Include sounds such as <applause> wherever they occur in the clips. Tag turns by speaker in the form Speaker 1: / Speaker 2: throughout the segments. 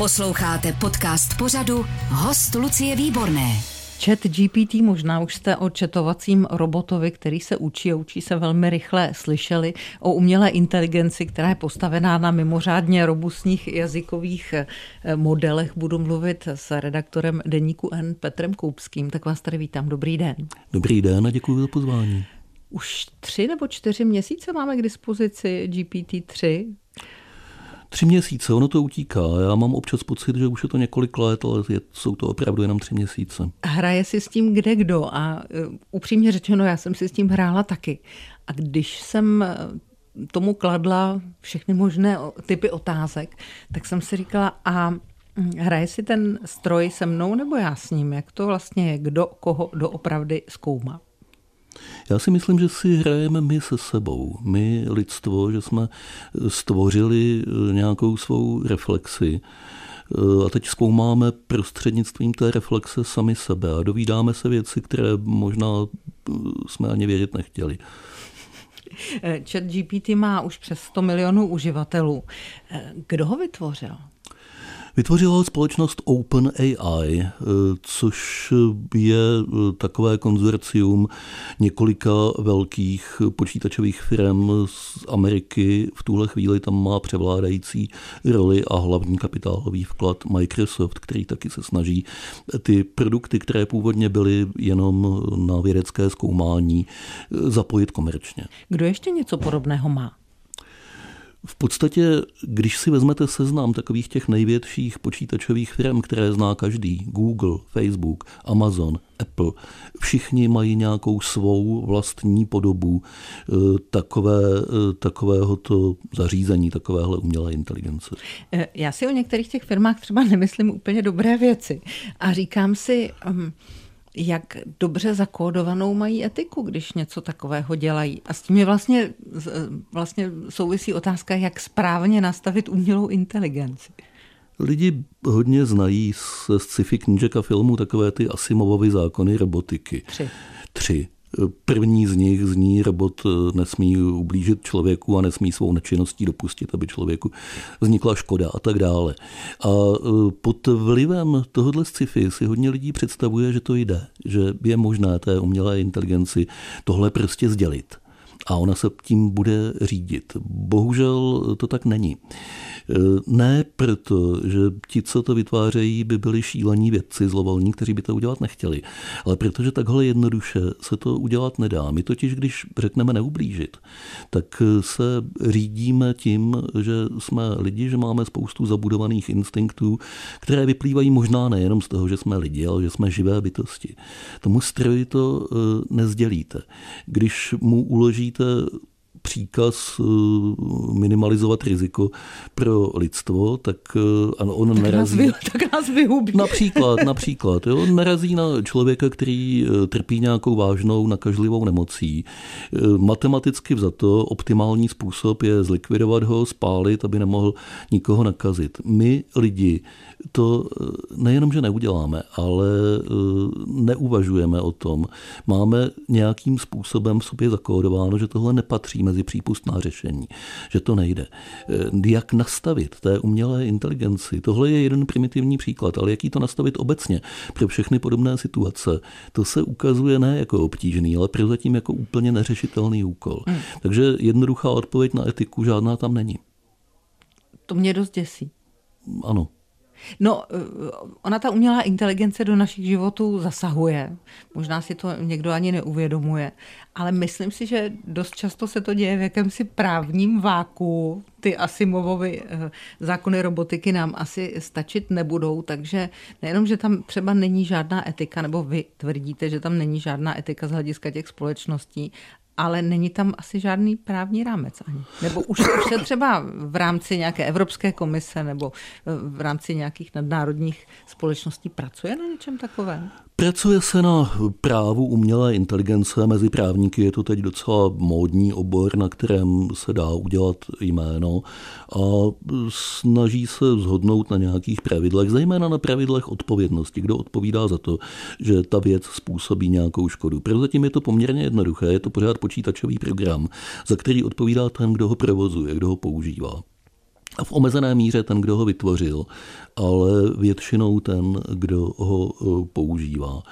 Speaker 1: Posloucháte podcast pořadu Host Lucie Výborné.
Speaker 2: Chat GPT, možná už jste o četovacím robotovi, který se učí a učí se velmi rychle, slyšeli o umělé inteligenci, která je postavená na mimořádně robustních jazykových eh, modelech. Budu mluvit s redaktorem deníku N Petrem Koupským, tak vás tady vítám. Dobrý den.
Speaker 3: Dobrý den a děkuji za pozvání.
Speaker 2: Už tři nebo čtyři měsíce máme k dispozici GPT-3.
Speaker 3: Tři měsíce, ono to utíká. Já mám občas pocit, že už je to několik let, ale je, jsou to opravdu jenom tři měsíce.
Speaker 2: Hraje si s tím kde kdo a uh, upřímně řečeno, já jsem si s tím hrála taky. A když jsem e, tomu kladla všechny možné typy otázek, tak jsem si říkala, a hm, hraje si ten stroj se mnou nebo já s ním? Jak to vlastně je? Kdo koho doopravdy zkoumá?
Speaker 3: Já si myslím, že si hrajeme my se sebou, my lidstvo, že jsme stvořili eh, nějakou svou reflexi eh, a teď zkoumáme prostřednictvím té reflexe sami sebe a dovídáme se věci, které možná eh, jsme ani vědět nechtěli.
Speaker 2: Chat GPT má už přes 100 milionů uživatelů. Kdo ho vytvořil?
Speaker 3: Vytvořila společnost OpenAI, eh, což je eh, takové konzorcium několika velkých počítačových firm z Ameriky. V tuhle chvíli tam má převládající roli a hlavní kapitálový vklad Microsoft, který taky se snaží ty produkty, které původně byly jenom na vědecké zkoumání, eh, zapojit komerčně.
Speaker 2: Kdo ještě něco podobného má?
Speaker 3: V podstatě, když si vezmete seznam takových těch největších počítačových firm, které zná každý, Google, Facebook, Amazon, Apple, všichni mají nějakou svou vlastní podobu eh, takové, eh, takovéhoto zařízení, takovéhle umělé inteligence.
Speaker 2: Eh, já si o některých těch firmách třeba nemyslím úplně dobré věci a říkám si, um, jak dobře zakódovanou mají etiku, když něco takového dělají. A s tím je vlastně, vlastně souvisí otázka, jak správně nastavit umělou inteligenci.
Speaker 3: Lidi hodně znají z sci-fi knížek a filmů takové ty Asimovovy zákony robotiky.
Speaker 2: Tři.
Speaker 3: Tři. První z nich zní, robot eh, nesmí ublížit člověku a nesmí svou nečinností dopustit, aby člověku vznikla škoda a tak dále. A eh, pod vlivem tohohle sci-fi si hodně lidí představuje, že to jde, že je možné té umělé inteligenci tohle prostě sdělit a ona se tím bude řídit. Bohužel to tak není. E, ne proto, že ti, co to vytvářejí, by byli šílení vědci, zlovolní, kteří by to udělat nechtěli, ale protože takhle jednoduše se to udělat nedá. My totiž, když řekneme neublížit, tak se řídíme tím, že jsme lidi, že máme spoustu zabudovaných instinktů, které vyplývají možná nejenom z toho, že jsme lidi, ale že jsme živé bytosti. Tomu stroji to e, nezdělíte. Když mu uložíte máte příkaz eh, minimalizovat riziko pro lidstvo, tak eh, ano, on
Speaker 2: tak
Speaker 3: narazí...
Speaker 2: Nás vy, <laughs> tak nás vyhubí.
Speaker 3: Například, například. Jo, on narazí na člověka, který eh, trpí nějakou vážnou nakažlivou nemocí. Matematicky vzato optimální způsob je zlikvidovat ho, spálit, aby nemohl nikoho nakazit. My lidi to nejenom, že neuděláme, ale neuvažujeme o tom. Máme nějakým způsobem v sobě zakódováno, že tohle nepatří mezi přípustná řešení, že to nejde. Eh, jak nastavit té umělé inteligenci? Tohle je jeden primitivní příklad, ale jaký to nastavit obecně pro všechny podobné situace, to se ukazuje ne jako obtížný, ale prozatím jako úplně neřešitelný úkol. Hmm. Takže jednoduchá odpověď na etiku žádná tam není.
Speaker 2: To mě dost děsí.
Speaker 3: Ano.
Speaker 2: No, eh, ona ta umělá inteligence do našich životů zasahuje. Možná si to někdo ani neuvědomuje, ale myslím si, že dost často se to děje v jakémsi právním váku. Ty Asimovovy eh, zákony robotiky nám asi stačit nebudou, takže nejenom, že tam třeba není žádná etika, nebo vy tvrdíte, že tam není žádná etika z hlediska těch společností, ale není tam asi žádný právní rámec ani. Nebo už, už se třeba v rámci nějaké Evropské komise nebo v rámci nějakých nadnárodních společností pracuje na něčem takovém?
Speaker 3: Pracuje se na právu umělé inteligence. Mezi právníky je to teď docela módní obor, na kterém se dá udělat jméno a snaží se zhodnout na nějakých pravidlech, zejména na pravidlech odpovědnosti. Kdo odpovídá za to, že ta věc způsobí nějakou škodu. Prozatím je to poměrně jednoduché, je to pořád počítačový program, za který odpovídá ten, kdo ho provozuje, kdo ho používá. V omezené míře ten, kdo ho vytvořil, ale většinou ten, kdo ho eh, používá.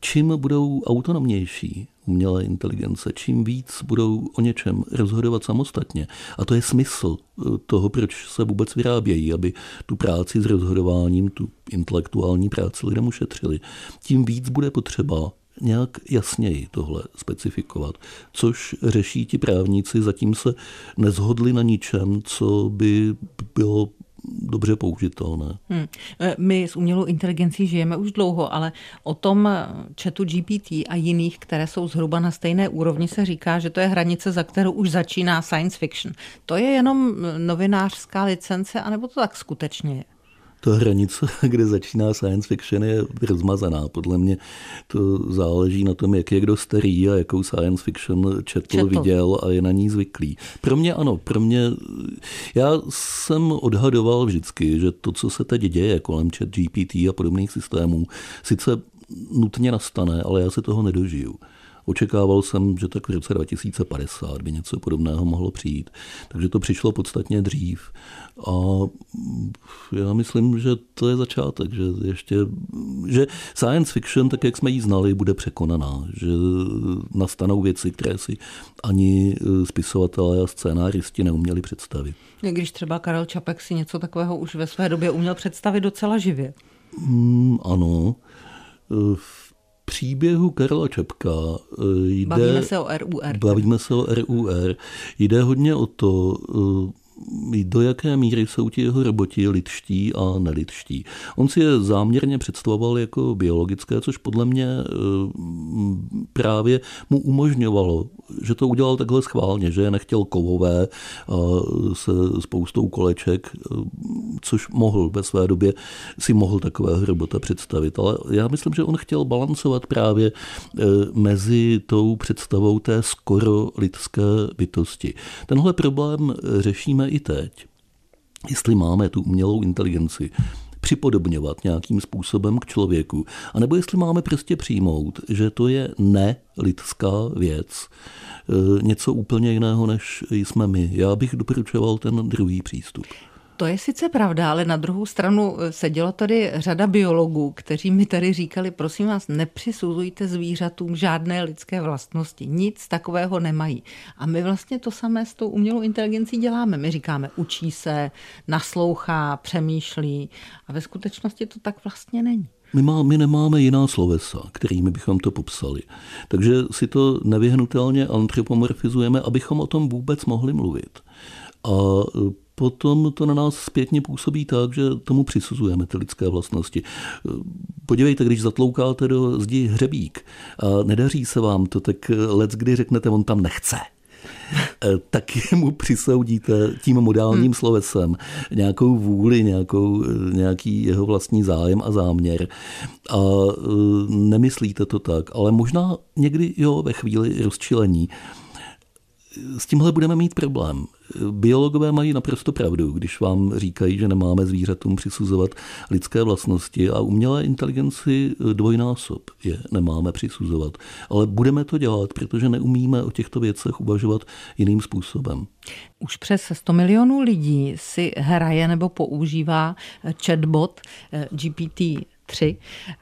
Speaker 3: Čím budou autonomnější umělé inteligence, čím víc budou o něčem rozhodovat samostatně, a to je smysl eh, toho, proč se vůbec vyrábějí, aby tu práci s rozhodováním, tu intelektuální práci lidem ušetřili, tím víc bude potřeba nějak jasněji tohle specifikovat, což řeší ti právníci, zatím se nezhodli na ničem, co by bylo dobře použitelné. Hmm.
Speaker 2: My s umělou inteligencí žijeme už dlouho, ale o tom chatu GPT a jiných, které jsou zhruba na stejné úrovni, se říká, že to je hranice, za kterou už začíná science fiction. To je jenom novinářská licence, anebo to tak skutečně je?
Speaker 3: Ta hranice, <laughs> kde začíná science fiction, je rozmazaná. Podle mě to záleží na tom, jak je kdo starý a jakou science fiction četl, četl. viděl a je na ní zvyklý. Pro mě ano, pro mě, já jsem odhadoval vždycky, že to, co se teď děje kolem chat GPT a podobných systémů, sice nutně nastane, ale já se toho nedožiju. Očekával jsem, že tak v roce 2050 by něco podobného mohlo přijít. Takže to přišlo podstatně dřív. A já myslím, že to je začátek, že ještě, že science fiction, tak jak jsme ji znali, bude překonaná, že nastanou věci, které si ani spisovatelé a scénáristi neuměli představit.
Speaker 2: Když třeba Karel Čapek si něco takového už ve své době uměl představit docela živě.
Speaker 3: Mm, ano. V příběhu Karla Čepka
Speaker 2: eh, jde... Bavíme se o RUR.
Speaker 3: Bavíme se o RUR. Jde hodně o to, eh, do jaké míry jsou ti jeho roboti lidští a nelidští. On si je záměrně představoval jako biologické, což podle mě eh, právě mu umožňovalo, že to udělal takhle schválně, že je nechtěl kovové se spoustou koleček, eh, což mohl ve své době si mohl takového robota představit. Ale já myslím, že on chtěl balancovat právě eh, mezi tou představou té skoro lidské bytosti. Tenhle problém řešíme i teď. Jestli máme tu umělou inteligenci připodobňovat nějakým způsobem k člověku, anebo jestli máme prostě přijmout, že to je nelidská věc, e, něco úplně jiného, než jsme my. Já bych doporučoval ten druhý přístup.
Speaker 2: To je sice pravda, ale na druhou stranu eh, sedělo tady řada biologů, kteří mi tady říkali, prosím vás, nepřisuzujte zvířatům žádné lidské vlastnosti, nic takového nemají. A my vlastně to samé s tou umělou inteligencí děláme. My říkáme, učí se, naslouchá, přemýšlí a ve skutečnosti to tak vlastně není.
Speaker 3: My, má, my nemáme jiná slovesa, kterými bychom to popsali. Takže si to nevyhnutelně antropomorfizujeme, abychom o tom vůbec mohli mluvit. A potom to na nás zpětně působí tak, že tomu přisuzujeme ty lidské vlastnosti. Podívejte, když zatloukáte do zdi hřebík a nedaří se vám to, tak let, kdy řeknete, on tam nechce <laughs> tak mu přisoudíte tím modálním hmm. slovesem nějakou vůli, nějakou, nějaký jeho vlastní zájem a záměr. A e, nemyslíte to tak, ale možná někdy jo, ve chvíli rozčilení s tímhle budeme mít problém. Biologové mají naprosto pravdu, když vám říkají, že nemáme zvířatům přisuzovat lidské vlastnosti a umělé inteligenci dvojnásob je nemáme přisuzovat. Ale budeme to dělat, protože neumíme o těchto věcech uvažovat jiným způsobem.
Speaker 2: Už přes 100 milionů lidí si hraje nebo používá chatbot eh, GPT 3.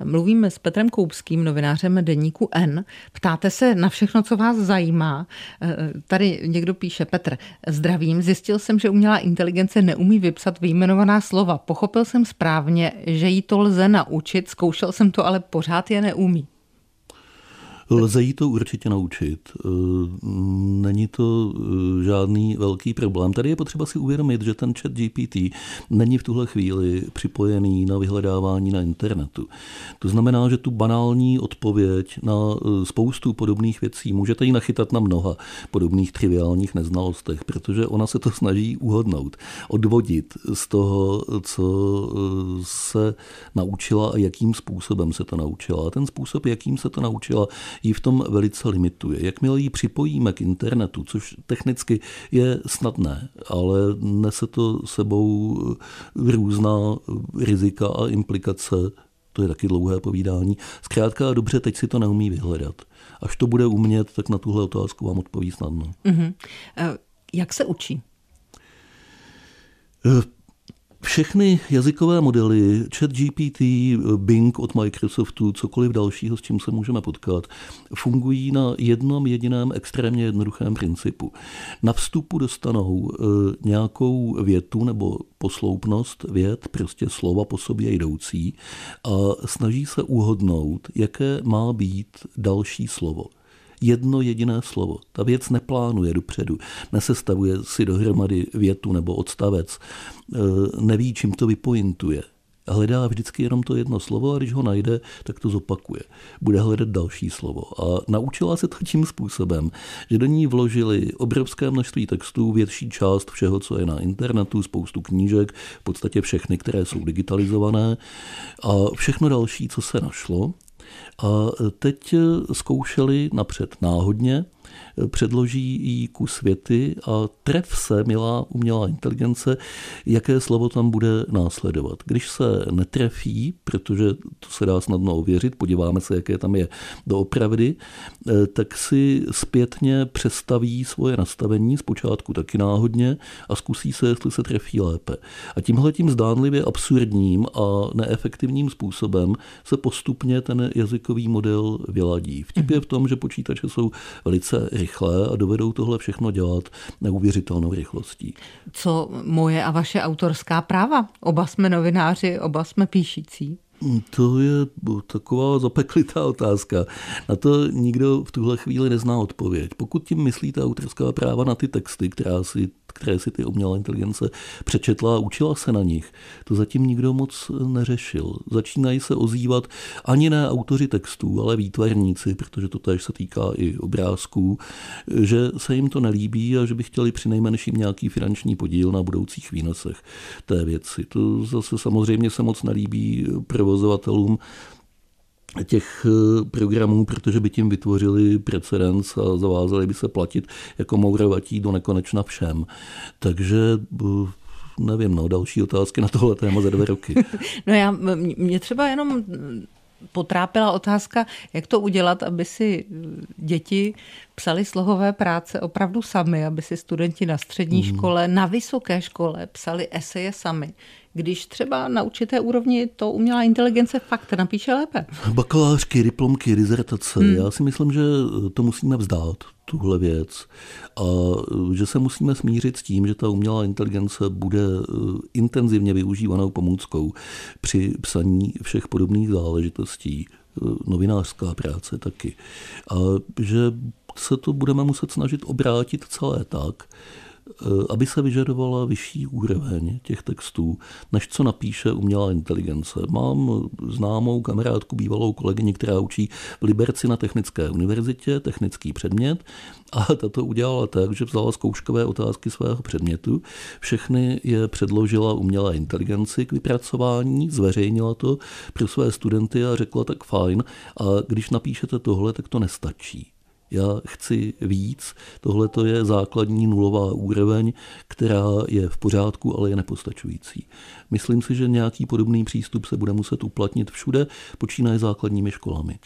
Speaker 2: Mluvíme s Petrem Koupským, novinářem deníku N. Ptáte se na všechno, co vás zajímá. Tady někdo píše, Petr, zdravím, zjistil jsem, že umělá inteligence neumí vypsat vyjmenovaná slova. Pochopil jsem správně, že jí to lze naučit, zkoušel jsem to, ale pořád je neumí.
Speaker 3: Lze jí to určitě naučit. E, není to e, žádný velký problém. Tady je potřeba si uvědomit, že ten chat GPT není v tuhle chvíli připojený na vyhledávání na internetu. To znamená, že tu banální odpověď na e, spoustu podobných věcí můžete ji nachytat na mnoha podobných triviálních neznalostech, protože ona se to snaží uhodnout, odvodit z toho, co se naučila a jakým způsobem se to naučila. A ten způsob, jakým se to naučila, ji v tom velice limituje. Jakmile ji připojíme k internetu, což technicky je snadné, ale nese to sebou různá rizika a implikace, to je taky dlouhé povídání. Zkrátka dobře, teď si to neumí vyhledat. Až to bude umět, tak na tuhle otázku vám odpoví snadno. Mm-hmm.
Speaker 2: Jak se učí?
Speaker 3: Všechny jazykové modely, ChatGPT, Bing od Microsoftu, cokoliv dalšího, s čím se můžeme potkat, fungují na jednom jediném extrémně jednoduchém principu. Na vstupu dostanou e, nějakou větu nebo posloupnost vět, prostě slova po sobě jdoucí a snaží se uhodnout, jaké má být další slovo jedno jediné slovo. Ta věc neplánuje dopředu, nesestavuje si dohromady větu nebo odstavec, e, neví, čím to vypointuje. Hledá vždycky jenom to jedno slovo a když ho najde, tak to zopakuje. Bude hledat další slovo. A naučila se to tím způsobem, že do ní vložili obrovské množství textů, větší část všeho, co je na internetu, spoustu knížek, v podstatě všechny, které jsou digitalizované a všechno další, co se našlo. A teď zkoušeli napřed náhodně, předloží jí kus věty a tref se, milá umělá inteligence, jaké slovo tam bude následovat. Když se netrefí, protože to se dá snadno ověřit, podíváme se, jaké tam je doopravdy, eh, tak si zpětně přestaví svoje nastavení, zpočátku taky náhodně, a zkusí se, jestli se trefí lépe. A tímhle tím zdánlivě absurdním a neefektivním způsobem se postupně ten jazykový model vyladí. Vtip je v tom, že počítače jsou velice rychlé a dovedou tohle všechno dělat neuvěřitelnou rychlostí.
Speaker 2: Co moje a vaše autorská práva? Oba jsme novináři, oba jsme píšící.
Speaker 3: To je taková zapeklitá otázka. Na to nikdo v tuhle chvíli nezná odpověď. Pokud tím myslíte autorská práva na ty texty, která si které si ty umělá inteligence přečetla a učila se na nich, to zatím nikdo moc neřešil. Začínají se ozývat ani ne autoři textů, ale výtvarníci, protože to též se týká i obrázků, že se jim to nelíbí a že by chtěli při nejmenším nějaký finanční podíl na budoucích výnosech té věci. To zase samozřejmě se moc nelíbí provozovatelům těch eh, programů, protože by tím vytvořili precedens a zavázali by se platit jako mourovatí do nekonečna všem. Takže eh, nevím, no, další otázky na tohle téma za dva roky. <laughs>
Speaker 2: No já, mě třeba jenom potrápila otázka, jak to udělat, aby si děti psali slohové práce opravdu sami, aby si studenti na střední mm. škole, na vysoké škole psali eseje sami když třeba na určité úrovni to umělá inteligence fakt napíše lépe.
Speaker 3: Bakalářky, diplomky, dizertace. Hmm. Já si myslím, že to musíme vzdát, tuhle věc. A že se musíme smířit s tím, že ta umělá inteligence bude eh, intenzivně využívanou pomůckou při psaní všech podobných záležitostí eh, novinářská práce taky. A že se to budeme muset snažit obrátit celé tak, aby se vyžadovala vyšší úroveň těch textů, než co napíše umělá inteligence. Mám známou kamarádku, bývalou kolegyni, která učí v Liberci na Technické univerzitě, technický předmět, a tato udělala tak, že vzala zkouškové otázky svého předmětu, všechny je předložila umělé inteligenci k vypracování, zveřejnila to pro své studenty a řekla tak fajn, a když napíšete tohle, tak to nestačí já chci víc. Tohle to je základní nulová úroveň, která je v pořádku, ale je nepostačující. Myslím si, že nějaký podobný přístup se bude muset uplatnit všude, počínaje základními školami.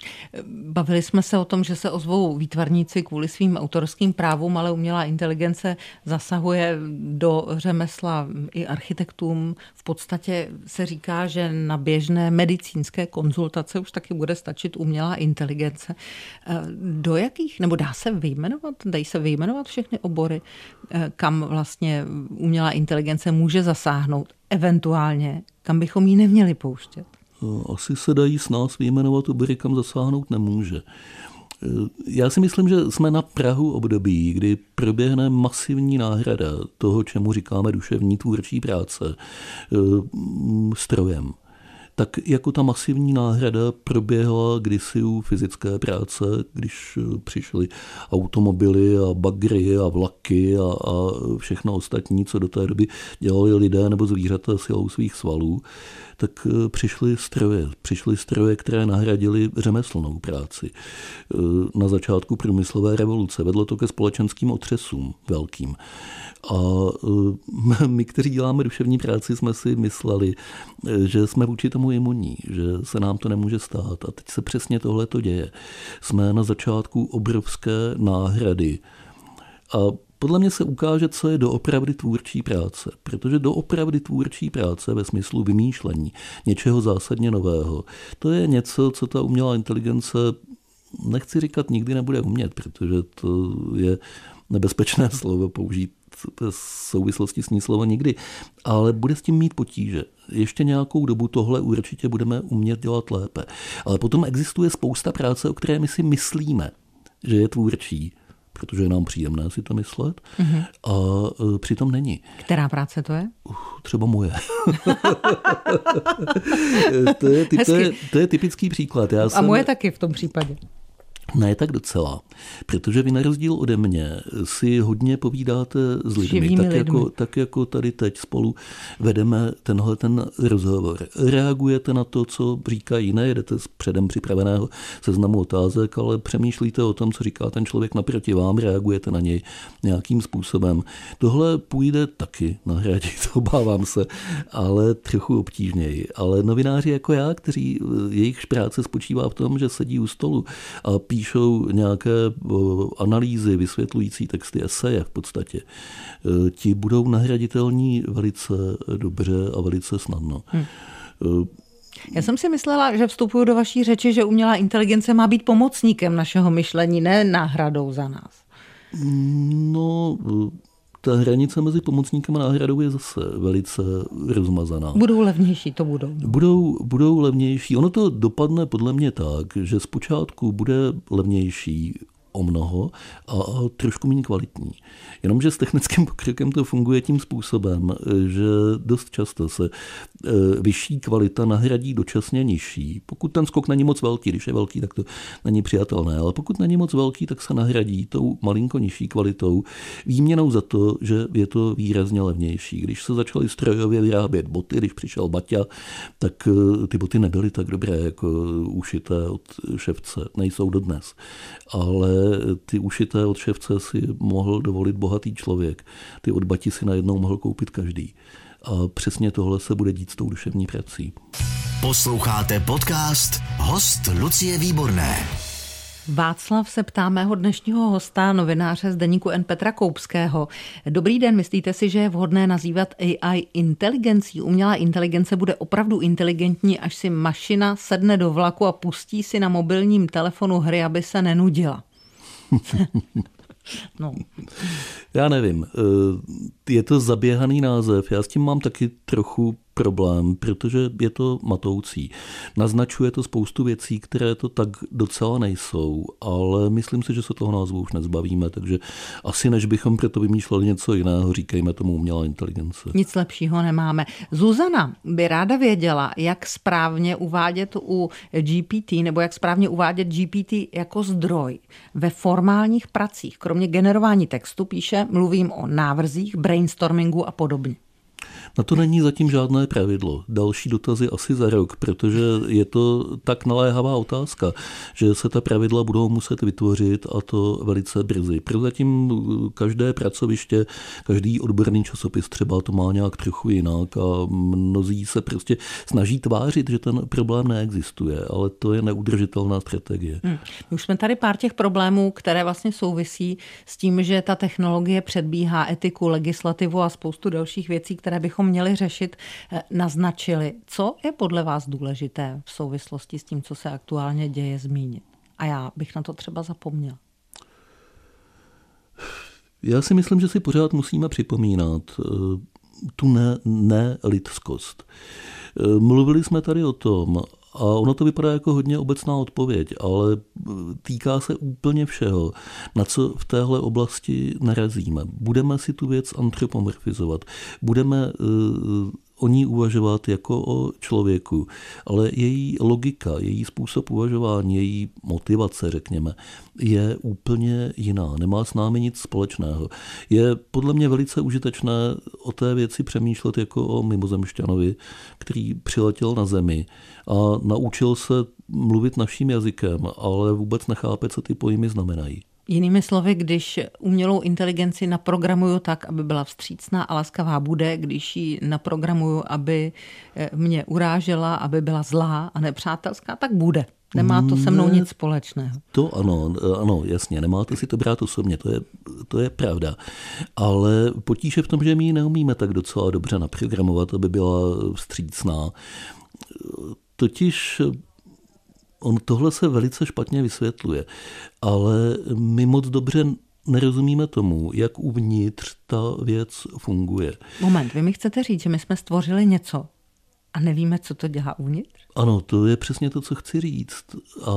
Speaker 2: Bavili jsme se o tom, že se ozvou výtvarníci kvůli svým autorským právům, ale umělá inteligence zasahuje do řemesla i architektům. V podstatě se říká, že na běžné medicínské konzultace už taky bude stačit umělá inteligence. Do jakých, nebo dá se vyjmenovat, dají se vyjmenovat všechny obory, kam vlastně umělá inteligence může zasáhnout? eventuálně, kam bychom ji neměli pouštět?
Speaker 3: No, asi se dají s nás vyjmenovat obory, kam zasáhnout nemůže. Já si myslím, že jsme na Prahu období, kdy proběhne masivní náhrada toho, čemu říkáme duševní tvůrčí práce, eh, strojem tak jako ta masivní náhrada proběhla kdysi u fyzické práce, když eh, přišly automobily a bagry a vlaky a, a všechno ostatní, co do té doby dělali lidé nebo zvířata silou svých svalů, tak eh, přišly stroje. Přišly stroje, které nahradily řemeslnou práci. Eh, na začátku průmyslové revoluce vedlo to ke společenským otřesům velkým. A eh, <laughs> my, kteří děláme duševní práci, jsme si mysleli, že jsme vůči tomu imunní, že se nám to nemůže stát. A teď se přesně tohle to děje. Jsme na začátku obrovské náhrady. A podle mě se ukáže, co je doopravdy tvůrčí práce. Protože doopravdy tvůrčí práce ve smyslu vymýšlení něčeho zásadně nového, to je něco, co ta umělá inteligence nechci říkat, nikdy nebude umět, protože to je nebezpečné <laughs> slovo použít v souvislosti s ní slovo nikdy, ale bude s tím mít potíže. Ještě nějakou dobu tohle určitě budeme umět dělat lépe. Ale potom existuje spousta práce, o které my si myslíme, že je tvůrčí, protože je nám příjemné si to myslet mm-hmm. a e, přitom není.
Speaker 2: Která práce to je?
Speaker 3: Uh, třeba moje. <laughs> to, je, to, je, to je typický příklad. Já
Speaker 2: a jsem, moje taky v tom případě.
Speaker 3: Ne tak docela, protože vy na rozdíl ode mě si hodně povídáte s lidmi, tak, lidmi. Jako, tak jako tady teď spolu vedeme tenhle ten rozhovor. Reagujete na to, co říkají, nejedete z předem připraveného seznamu otázek, ale přemýšlíte o tom, co říká ten člověk naproti vám, reagujete na něj nějakým způsobem. Tohle půjde taky nahradit, <laughs> obávám se, ale trochu obtížněji. Ale novináři jako já, kteří jejich práce spočívá v tom, že sedí u stolu a píšou nějaké analýzy, vysvětlující texty, eseje v podstatě, e, ti budou nahraditelní velice dobře a velice snadno. Hmm.
Speaker 2: Já jsem si myslela, že vstupuju do vaší řeči, že umělá inteligence má být pomocníkem našeho myšlení, ne náhradou za nás.
Speaker 3: No, ta hranice mezi pomocníkem a náhradou je zase velice rozmazaná.
Speaker 2: Budou levnější, to budou.
Speaker 3: Budou, budou levnější. Ono to dopadne podle mě tak, že zpočátku bude levnější o mnoho a trošku méně kvalitní. Jenomže s technickým <laughs> pokrokem to funguje tím způsobem, že dost často se e, vyšší kvalita nahradí dočasně nižší. Pokud ten skok není moc velký, když je velký, tak to není přijatelné, ale pokud není moc velký, tak se nahradí tou malinko nižší kvalitou výměnou za to, že je to výrazně levnější. Když se začaly strojově vyrábět boty, když přišel Baťa, tak e, ty boty nebyly tak dobré jako ušité od ševce, nejsou dodnes. Ale ty ušité od ševce si mohl dovolit bohatý člověk. Ty od bati si najednou mohl koupit každý. A přesně tohle se bude dít s tou duševní prací.
Speaker 1: Posloucháte podcast Host Lucie Výborné.
Speaker 2: Václav se ptá mého dnešního hosta, novináře z deníku N. Petra Koupského. Dobrý den, myslíte si, že je vhodné nazývat AI inteligencí? Umělá inteligence bude opravdu inteligentní, až si mašina sedne do vlaku a pustí si na mobilním telefonu hry, aby se nenudila. <laughs>
Speaker 3: no. Já nevím. Je to zaběhaný název. Já s tím mám taky trochu problém, protože je to matoucí. Naznačuje to spoustu věcí, které to tak docela nejsou, ale myslím si, že se toho názvu už nezbavíme, takže asi než bychom proto vymýšleli něco jiného, říkejme tomu umělá inteligence.
Speaker 2: Nic lepšího nemáme. Zuzana by ráda věděla, jak správně uvádět u GPT, nebo jak správně uvádět GPT jako zdroj ve formálních pracích. Kromě generování textu píše, mluvím o návrzích, brainstormingu a podobně.
Speaker 3: Na to není zatím žádné pravidlo. Další dotazy asi za rok, protože je to tak naléhavá otázka, že se ta pravidla budou muset vytvořit a to velice brzy. Prozatím každé pracoviště, každý odborný časopis třeba to má nějak trochu jinak a mnozí se prostě snaží tvářit, že ten problém neexistuje, ale to je neudržitelná strategie. Hmm.
Speaker 2: Už jsme tady pár těch problémů, které vlastně souvisí s tím, že ta technologie předbíhá etiku, legislativu a spoustu dalších věcí, které bychom bychom měli řešit, eh, naznačili. Co je podle vás důležité v souvislosti s tím, co se aktuálně děje, zmínit? A já bych na to třeba zapomněl.
Speaker 3: Já si myslím, že si pořád musíme připomínat eh, tu ne, ne lidskost. Eh, mluvili jsme tady o tom, a ono to vypadá jako hodně obecná odpověď, ale týká se úplně všeho, na co v téhle oblasti narazíme. Budeme si tu věc antropomorfizovat, budeme uh, o ní uvažovat jako o člověku, ale její logika, její způsob uvažování, její motivace, řekněme, je úplně jiná. Nemá s námi nic společného. Je podle mě velice užitečné o té věci přemýšlet jako o mimozemšťanovi, který přiletěl na Zemi a naučil se mluvit naším jazykem, ale vůbec nechápe, co ty pojmy znamenají.
Speaker 2: Jinými slovy, když umělou inteligenci naprogramuju tak, aby byla vstřícná a laskavá, bude, když ji naprogramuju, aby eh, mě urážela, aby byla zlá a nepřátelská, tak bude. Nemá to se mnou nic společného.
Speaker 3: To ano, ano, jasně, nemáte si to brát osobně, to je, to je pravda. Ale potíže v tom, že my ji neumíme tak docela dobře naprogramovat, aby byla vstřícná. Totiž on tohle se velice špatně vysvětluje, ale my moc dobře nerozumíme tomu, jak uvnitř ta věc funguje.
Speaker 2: Moment, vy mi chcete říct, že my jsme stvořili něco, a nevíme, co to dělá uvnitř?
Speaker 3: Ano, to je přesně to, co chci říct. A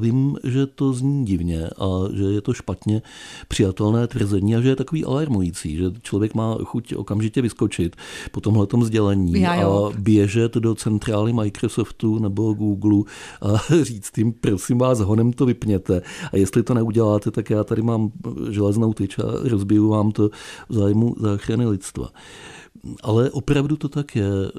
Speaker 3: vím, že to zní divně a že je to špatně přijatelné tvrzení a že je takový alarmující, že člověk má chuť okamžitě vyskočit po tomhle sdělení a běžet do centrály Microsoftu nebo Google a <laughs> říct jim, prosím vás, honem to vypněte. A jestli to neuděláte, tak já tady mám železnou tyč a rozbiju vám to v zájmu záchrany lidstva. Ale opravdu to tak je. E,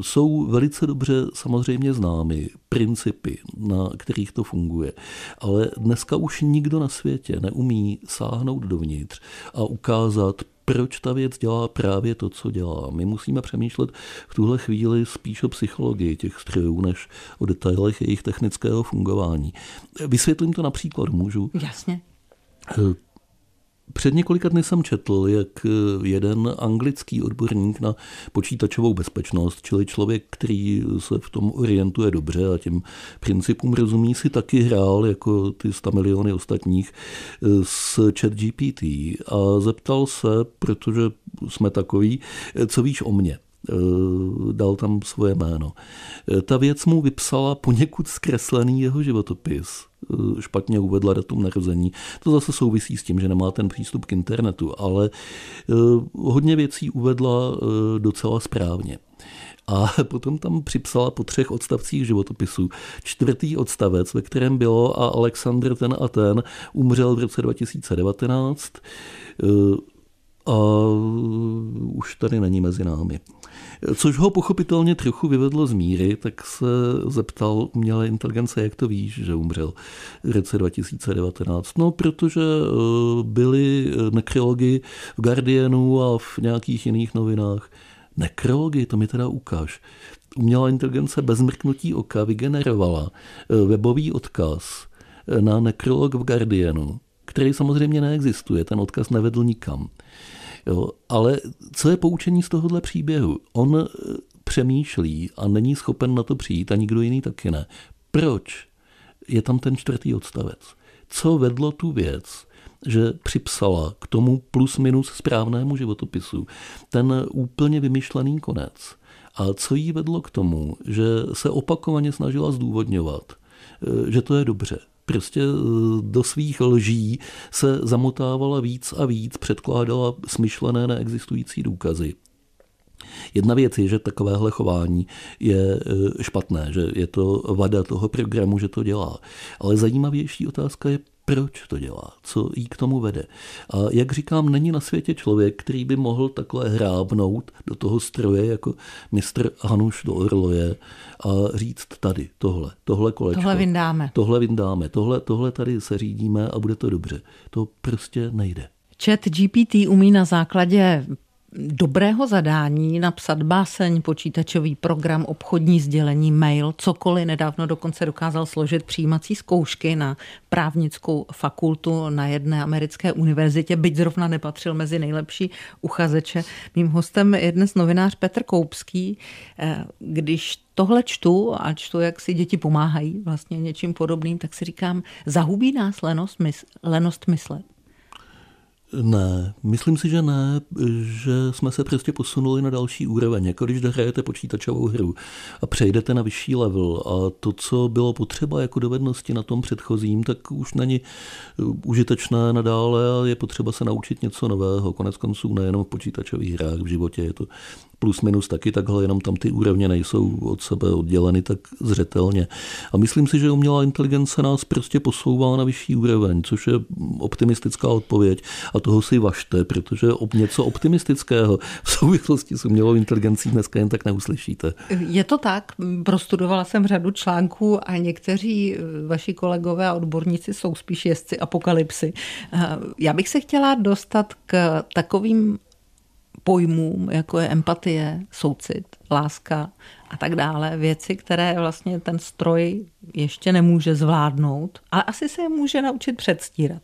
Speaker 3: jsou velice dobře samozřejmě známy principy, na kterých to funguje. Ale dneska už nikdo na světě neumí sáhnout dovnitř a ukázat, proč ta věc dělá právě to, co dělá. My musíme přemýšlet v tuhle chvíli spíš o psychologii těch strojů, než o detailech jejich technického fungování. Vysvětlím to například, můžu?
Speaker 2: Jasně.
Speaker 3: Před několika dny jsem četl, jak eh, jeden anglický odborník na počítačovou bezpečnost, čili člověk, který se v tom orientuje dobře a těm principům rozumí, si taky hrál jako ty 100 miliony ostatních eh, s chat GPT a zeptal se, protože jsme takový, eh, co víš o mně dal tam svoje jméno. Ta věc mu vypsala poněkud zkreslený jeho životopis špatně uvedla datum narození. To zase souvisí s tím, že nemá ten přístup k internetu, ale eh, hodně věcí uvedla eh, docela správně. A <laughs> potom tam připsala po třech odstavcích životopisu čtvrtý odstavec, ve kterém bylo a Alexandr ten a ten umřel v roce 2019 a už tady není mezi námi. Což ho pochopitelně trochu vyvedlo z míry, tak se zeptal umělé inteligence, jak to víš, že umřel v roce 2019. No, protože eh, byly nekrology v Guardianu a v nějakých jiných novinách. Nekrology, to mi teda ukáž. Umělá inteligence bez mrknutí oka vygenerovala eh, webový odkaz eh, na nekrolog v Guardianu, který samozřejmě neexistuje, ten odkaz nevedl nikam. Jo, ale co je poučení z tohohle příběhu? On eh, přemýšlí a není schopen na to přijít a nikdo jiný taky ne. Proč je tam ten čtvrtý odstavec? Co vedlo tu věc, že připsala k tomu plus minus správnému životopisu ten úplně vymyšlený konec? A co jí vedlo k tomu, že se opakovaně snažila zdůvodňovat, eh, že to je dobře, prostě eh, do svých lží se zamotávala víc a víc, předkládala smyšlené neexistující důkazy. Jedna věc je, že takovéhle chování je eh, špatné, že je to vada toho programu, že to dělá. Ale zajímavější otázka je, proč to dělá, co jí k tomu vede. A jak říkám, není na světě člověk, který by mohl takhle hrábnout do toho stroje jako mistr Hanuš do Orloje a říct tady tohle, tohle kolečko.
Speaker 2: Tohle vyndáme.
Speaker 3: Tohle vyndáme, tohle, tohle tady se řídíme a bude to dobře. To prostě nejde.
Speaker 2: Chat GPT umí na základě dobrého zadání napsat báseň, počítačový program, obchodní sdělení, mail, cokoliv. Nedávno dokonce dokázal složit přijímací zkoušky na právnickou fakultu na jedné americké univerzitě, byť zrovna nepatřil mezi nejlepší uchazeče. Mým hostem je dnes novinář Petr Koupský. Eh, když tohle čtu a čtu, jak si děti pomáhají vlastně něčím podobným, tak si říkám, zahubí nás lenost, mys- lenost myslet.
Speaker 3: Ne, myslím si, že ne, že jsme se prostě posunuli na další úroveň. Jako když hrajete počítačovou hru a přejdete na vyšší level a to, co bylo potřeba jako dovednosti na tom předchozím, tak už není užitečné nadále a je potřeba se naučit něco nového. Konec konců nejenom v počítačových hrách, v životě je to plus minus taky takhle, jenom tam ty úrovně nejsou od sebe odděleny tak zřetelně. A myslím si, že umělá inteligence nás prostě posouvá na vyšší úroveň, což je optimistická odpověď a toho si vašte, protože něco optimistického v souvislosti s umělou inteligencí dneska jen tak neuslyšíte.
Speaker 2: Je to tak, prostudovala jsem řadu článků a někteří vaši kolegové a odborníci jsou spíš jezdci apokalypsy. Já bych se chtěla dostat k takovým pojmům, jako je empatie, soucit, láska a tak dále. Věci, které vlastně ten stroj ještě nemůže zvládnout, ale asi se je může naučit předstírat.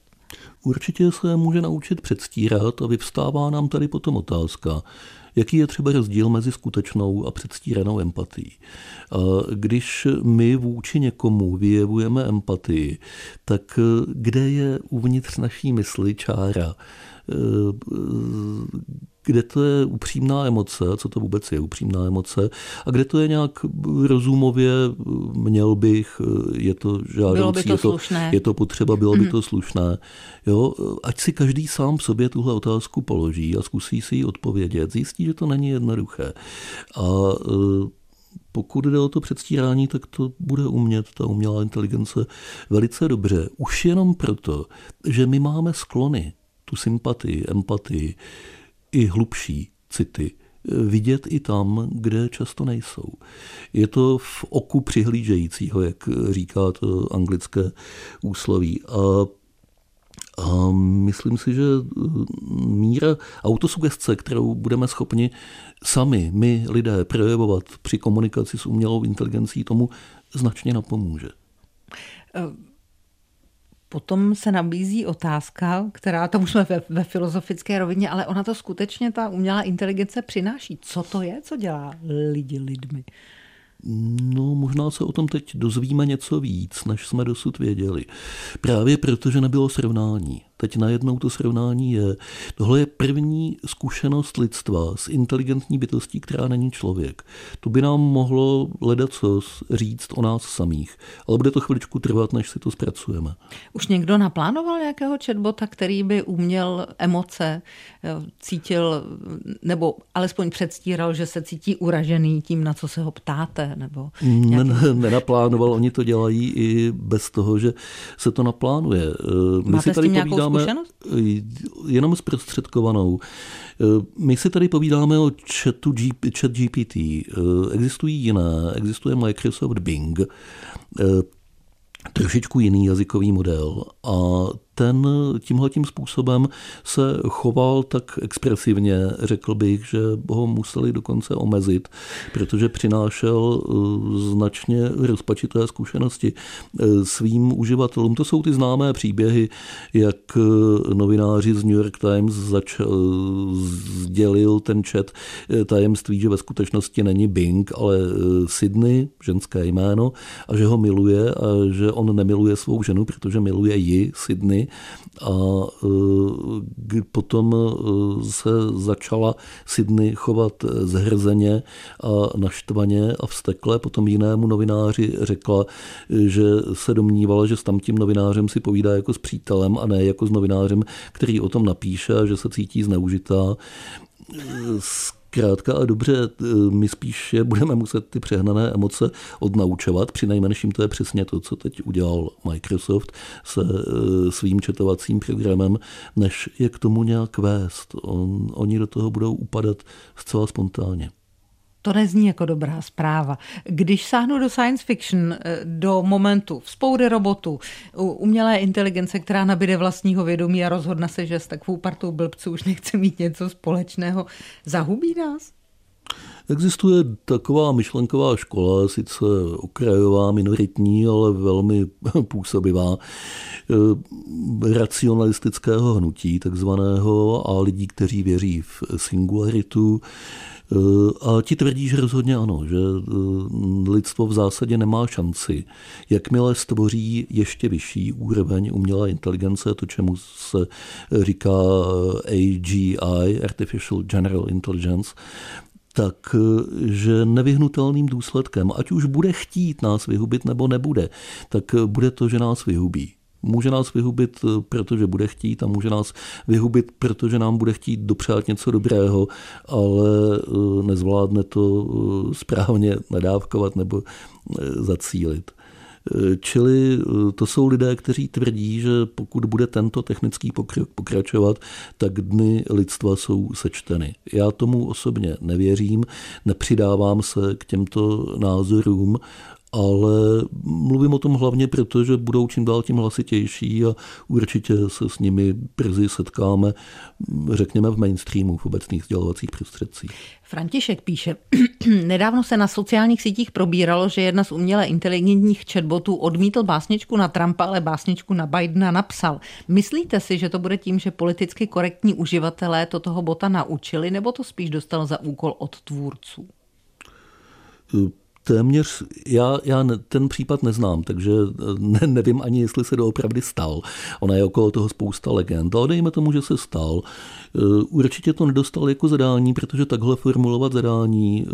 Speaker 3: Určitě se může naučit předstírat a vyvstává nám tady potom otázka, jaký je třeba rozdíl mezi skutečnou a předstíranou empatií. Když my vůči někomu vyjevujeme empatii, tak kde je uvnitř naší mysli čára, kde to je upřímná emoce, co to vůbec je upřímná emoce, a kde to je nějak rozumově, měl bych, je to žádoucí,
Speaker 2: bylo by to
Speaker 3: je, to,
Speaker 2: slušné.
Speaker 3: je to potřeba, bylo by to slušné. Jo, ať si každý sám sobě tuhle otázku položí a zkusí si ji odpovědět, zjistí, že to není jednoduché. A e, pokud jde o to předstírání, tak to bude umět ta umělá inteligence velice dobře. Už jenom proto, že my máme sklony, tu sympatii, empatii, i hlubší city vidět i tam, kde často nejsou. Je to v oku přihlížejícího, jak říká to anglické úsloví. A, a myslím si, že míra autosugestce, kterou budeme schopni sami, my lidé, projevovat při komunikaci s umělou inteligencí, tomu značně napomůže.
Speaker 2: Potom se nabízí otázka, která tam už jsme ve, ve filozofické rovině, ale ona to skutečně ta umělá inteligence přináší. Co to je, co dělá lidi lidmi?
Speaker 3: No, možná se o tom teď dozvíme něco víc, než jsme dosud věděli. Právě protože nebylo srovnání. Teď najednou to srovnání je. Tohle je první zkušenost lidstva s inteligentní bytostí, která není člověk. To by nám mohlo ledat co říct o nás samých, ale bude to chviličku trvat, než si to zpracujeme.
Speaker 2: Už někdo naplánoval nějakého chatbota, který by uměl emoce, cítil, nebo alespoň předstíral, že se cítí uražený tím, na co se ho ptáte? Nebo
Speaker 3: nějaký... ne, nenaplánoval, oni to dělají i bez toho, že se to naplánuje.
Speaker 2: My Máte si tady povídáme zkušenost?
Speaker 3: Eh, jenom zprostředkovanou. Eh, my si tady povídáme o chatu G, chat GPT. Eh, existují jiné, existuje Microsoft Bing, trošičku jiný jazykový model a ten tímhletím způsobem se choval tak expresivně, řekl bych, že ho museli dokonce omezit, protože přinášel eh, značně rozpačité zkušenosti eh, svým uživatelům. To jsou ty známé příběhy, jak eh, novináři z New York Times zač- sdělil ten chat tajemství, že ve skutečnosti není Bing, ale Sydney, ženské jméno, a že ho miluje a že on nemiluje svou ženu, protože miluje ji, Sydney, a e, potom e, se začala Sydney chovat zhrzeně a naštvaně a vstekle. Potom jinému novináři řekla, že se domnívala, že s tamtím novinářem si povídá jako s přítelem a ne jako s novinářem, který o tom napíše a že se cítí zneužitá Krátka a dobře, eh, my spíš budeme muset ty přehnané emoce odnaučovat. Při nejmenším to je přesně to, co teď udělal Microsoft se eh, svým četovacím programem, než je k tomu nějak vést. On, oni do toho budou upadat zcela spontánně.
Speaker 2: To nezní jako dobrá zpráva. Když sáhnu do science fiction, eh, do momentu vzpoury robotu, umělé inteligence, která nabide vlastního vědomí a rozhodne se, že s takovou partou blbců už nechce mít něco společného, zahubí nás?
Speaker 3: Existuje taková myšlenková škola, sice okrajová, minoritní, ale velmi <laughs> působivá, eh, racionalistického hnutí takzvaného a lidí, kteří věří v singularitu, a ti tvrdí, že rozhodně ano, že eh, lidstvo v zásadě nemá šanci. Jakmile stvoří ještě vyšší úroveň umělé inteligence, to, čemu se říká eh, AGI, Artificial General Intelligence, tak eh, že nevyhnutelným důsledkem, ať už bude chtít nás vyhubit nebo nebude, tak bude to, že nás vyhubí. Může nás vyhubit, eh, protože bude chtít a může nás vyhubit, protože nám bude chtít dopřát něco dobrého, ale eh, nezvládne to eh, správně nadávkovat nebo zacílit. Čili to jsou lidé, kteří tvrdí, že pokud bude tento technický pokrok pokračovat, tak dny lidstva jsou sečteny. Já tomu osobně nevěřím, nepřidávám se k těmto názorům ale mluvím o tom hlavně proto, že budou čím dál tím hlasitější a určitě se s nimi brzy setkáme, řekněme, v mainstreamu, v obecných sdělovacích prostředcích.
Speaker 2: František píše, <clears throat> nedávno se na sociálních sítích probíralo, že jedna z uměle inteligentních chatbotů odmítl básničku na Trumpa, ale básničku na Bidena napsal. Myslíte si, že to bude tím, že politicky korektní uživatelé to toho bota naučili, nebo to spíš dostal za úkol od tvůrců?
Speaker 3: Téměř, já, já ten případ neznám, takže ne, nevím ani, jestli se doopravdy stal. Ona je okolo toho spousta legend, ale dejme tomu, že se stal. Eh, určitě to nedostal jako zadání, protože takhle formulovat zadání eh,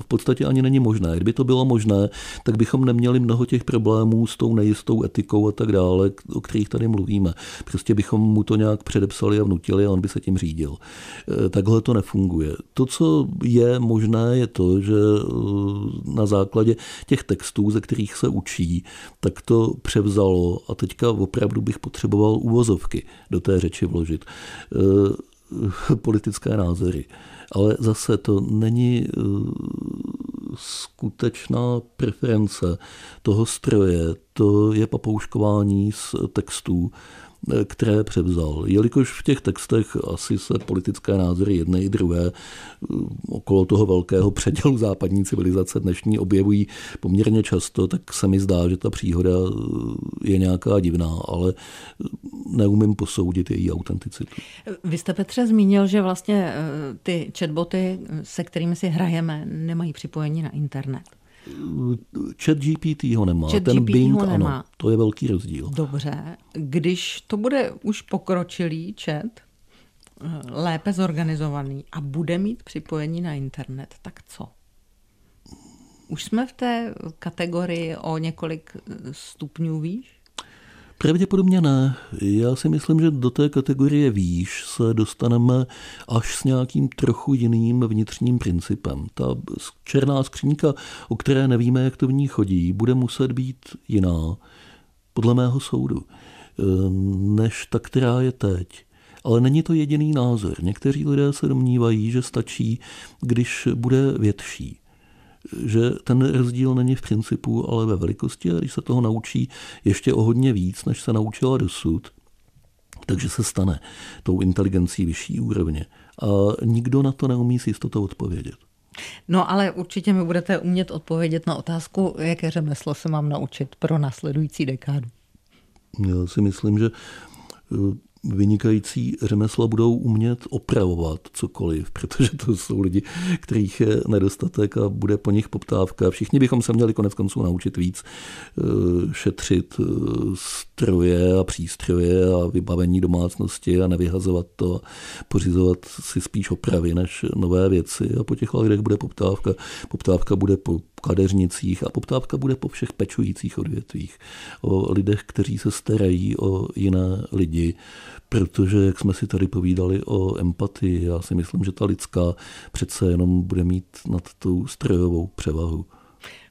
Speaker 3: v podstatě ani není možné. Kdyby to bylo možné, tak bychom neměli mnoho těch problémů s tou nejistou etikou a tak dále, o kterých tady mluvíme. Prostě bychom mu to nějak předepsali a vnutili a on by se tím řídil. Eh, takhle to nefunguje. To, co je možné, je to, že na základě těch textů, ze kterých se učí, tak to převzalo. A teďka opravdu bych potřeboval uvozovky do té řeči vložit. Politické názory. Ale zase to není eh, skutečná preference toho stroje, to je papouškování z textů, které převzal. Jelikož v těch textech asi se politické názory jedné i druhé eh, okolo toho velkého předělu západní civilizace dnešní objevují poměrně často, tak se mi zdá, že ta příhoda eh, je nějaká divná, ale eh, neumím posoudit její autenticitu.
Speaker 2: Vy jste Petře zmínil, že vlastně ty chatboty, se kterými si hrajeme, nemají připojení na internet.
Speaker 3: Chat GPT ho nemá, Chat ten GPT Bing ho nemá. ano, to je velký rozdíl.
Speaker 2: Dobře, když to bude už pokročilý chat, eh, lépe zorganizovaný a bude mít připojení na internet, tak co? Už jsme v té kategorii o několik stupňů výš?
Speaker 3: Pravděpodobně ne. Já si myslím, že do té kategorie výš se dostaneme až s nějakým trochu jiným vnitřním principem. Ta černá skřínka, o které nevíme, jak to v ní chodí, bude muset být jiná, podle mého soudu, než ta, která je teď. Ale není to jediný názor. Někteří lidé se domnívají, že stačí, když bude větší že ten rozdíl není v principu, ale ve velikosti a když se toho naučí ještě o hodně víc, než se naučila dosud, takže se stane tou inteligencí vyšší úrovně. A nikdo na to neumí s jistotou odpovědět.
Speaker 2: No ale určitě mi budete umět odpovědět na otázku, jaké řemeslo se mám naučit pro následující dekádu.
Speaker 3: Já si myslím, že vynikající řemesla budou umět opravovat cokoliv, protože to jsou lidi, kterých je nedostatek a bude po nich poptávka. Všichni bychom se měli konec konců naučit víc eh, šetřit eh, stroje a přístroje a vybavení domácnosti a nevyhazovat to, pořizovat si spíš opravy než nové věci a po těch lidech bude poptávka. Poptávka bude po kadeřnicích a poptávka bude po všech pečujících odvětvích, o lidech, kteří se starají o jiné lidi, protože, jak jsme si tady povídali o empatii, já si myslím, že ta lidská přece jenom bude mít nad tou strojovou převahu.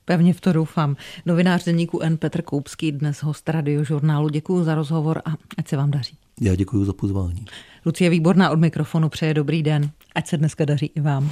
Speaker 2: Pevně v to doufám. Novinář deníku N. Petr Koupský, dnes host radiožurnálu. Děkuji za rozhovor a ať se vám daří.
Speaker 3: Já děkuji za pozvání.
Speaker 2: Lucie Výborná od mikrofonu přeje dobrý den. Ať se dneska daří i vám.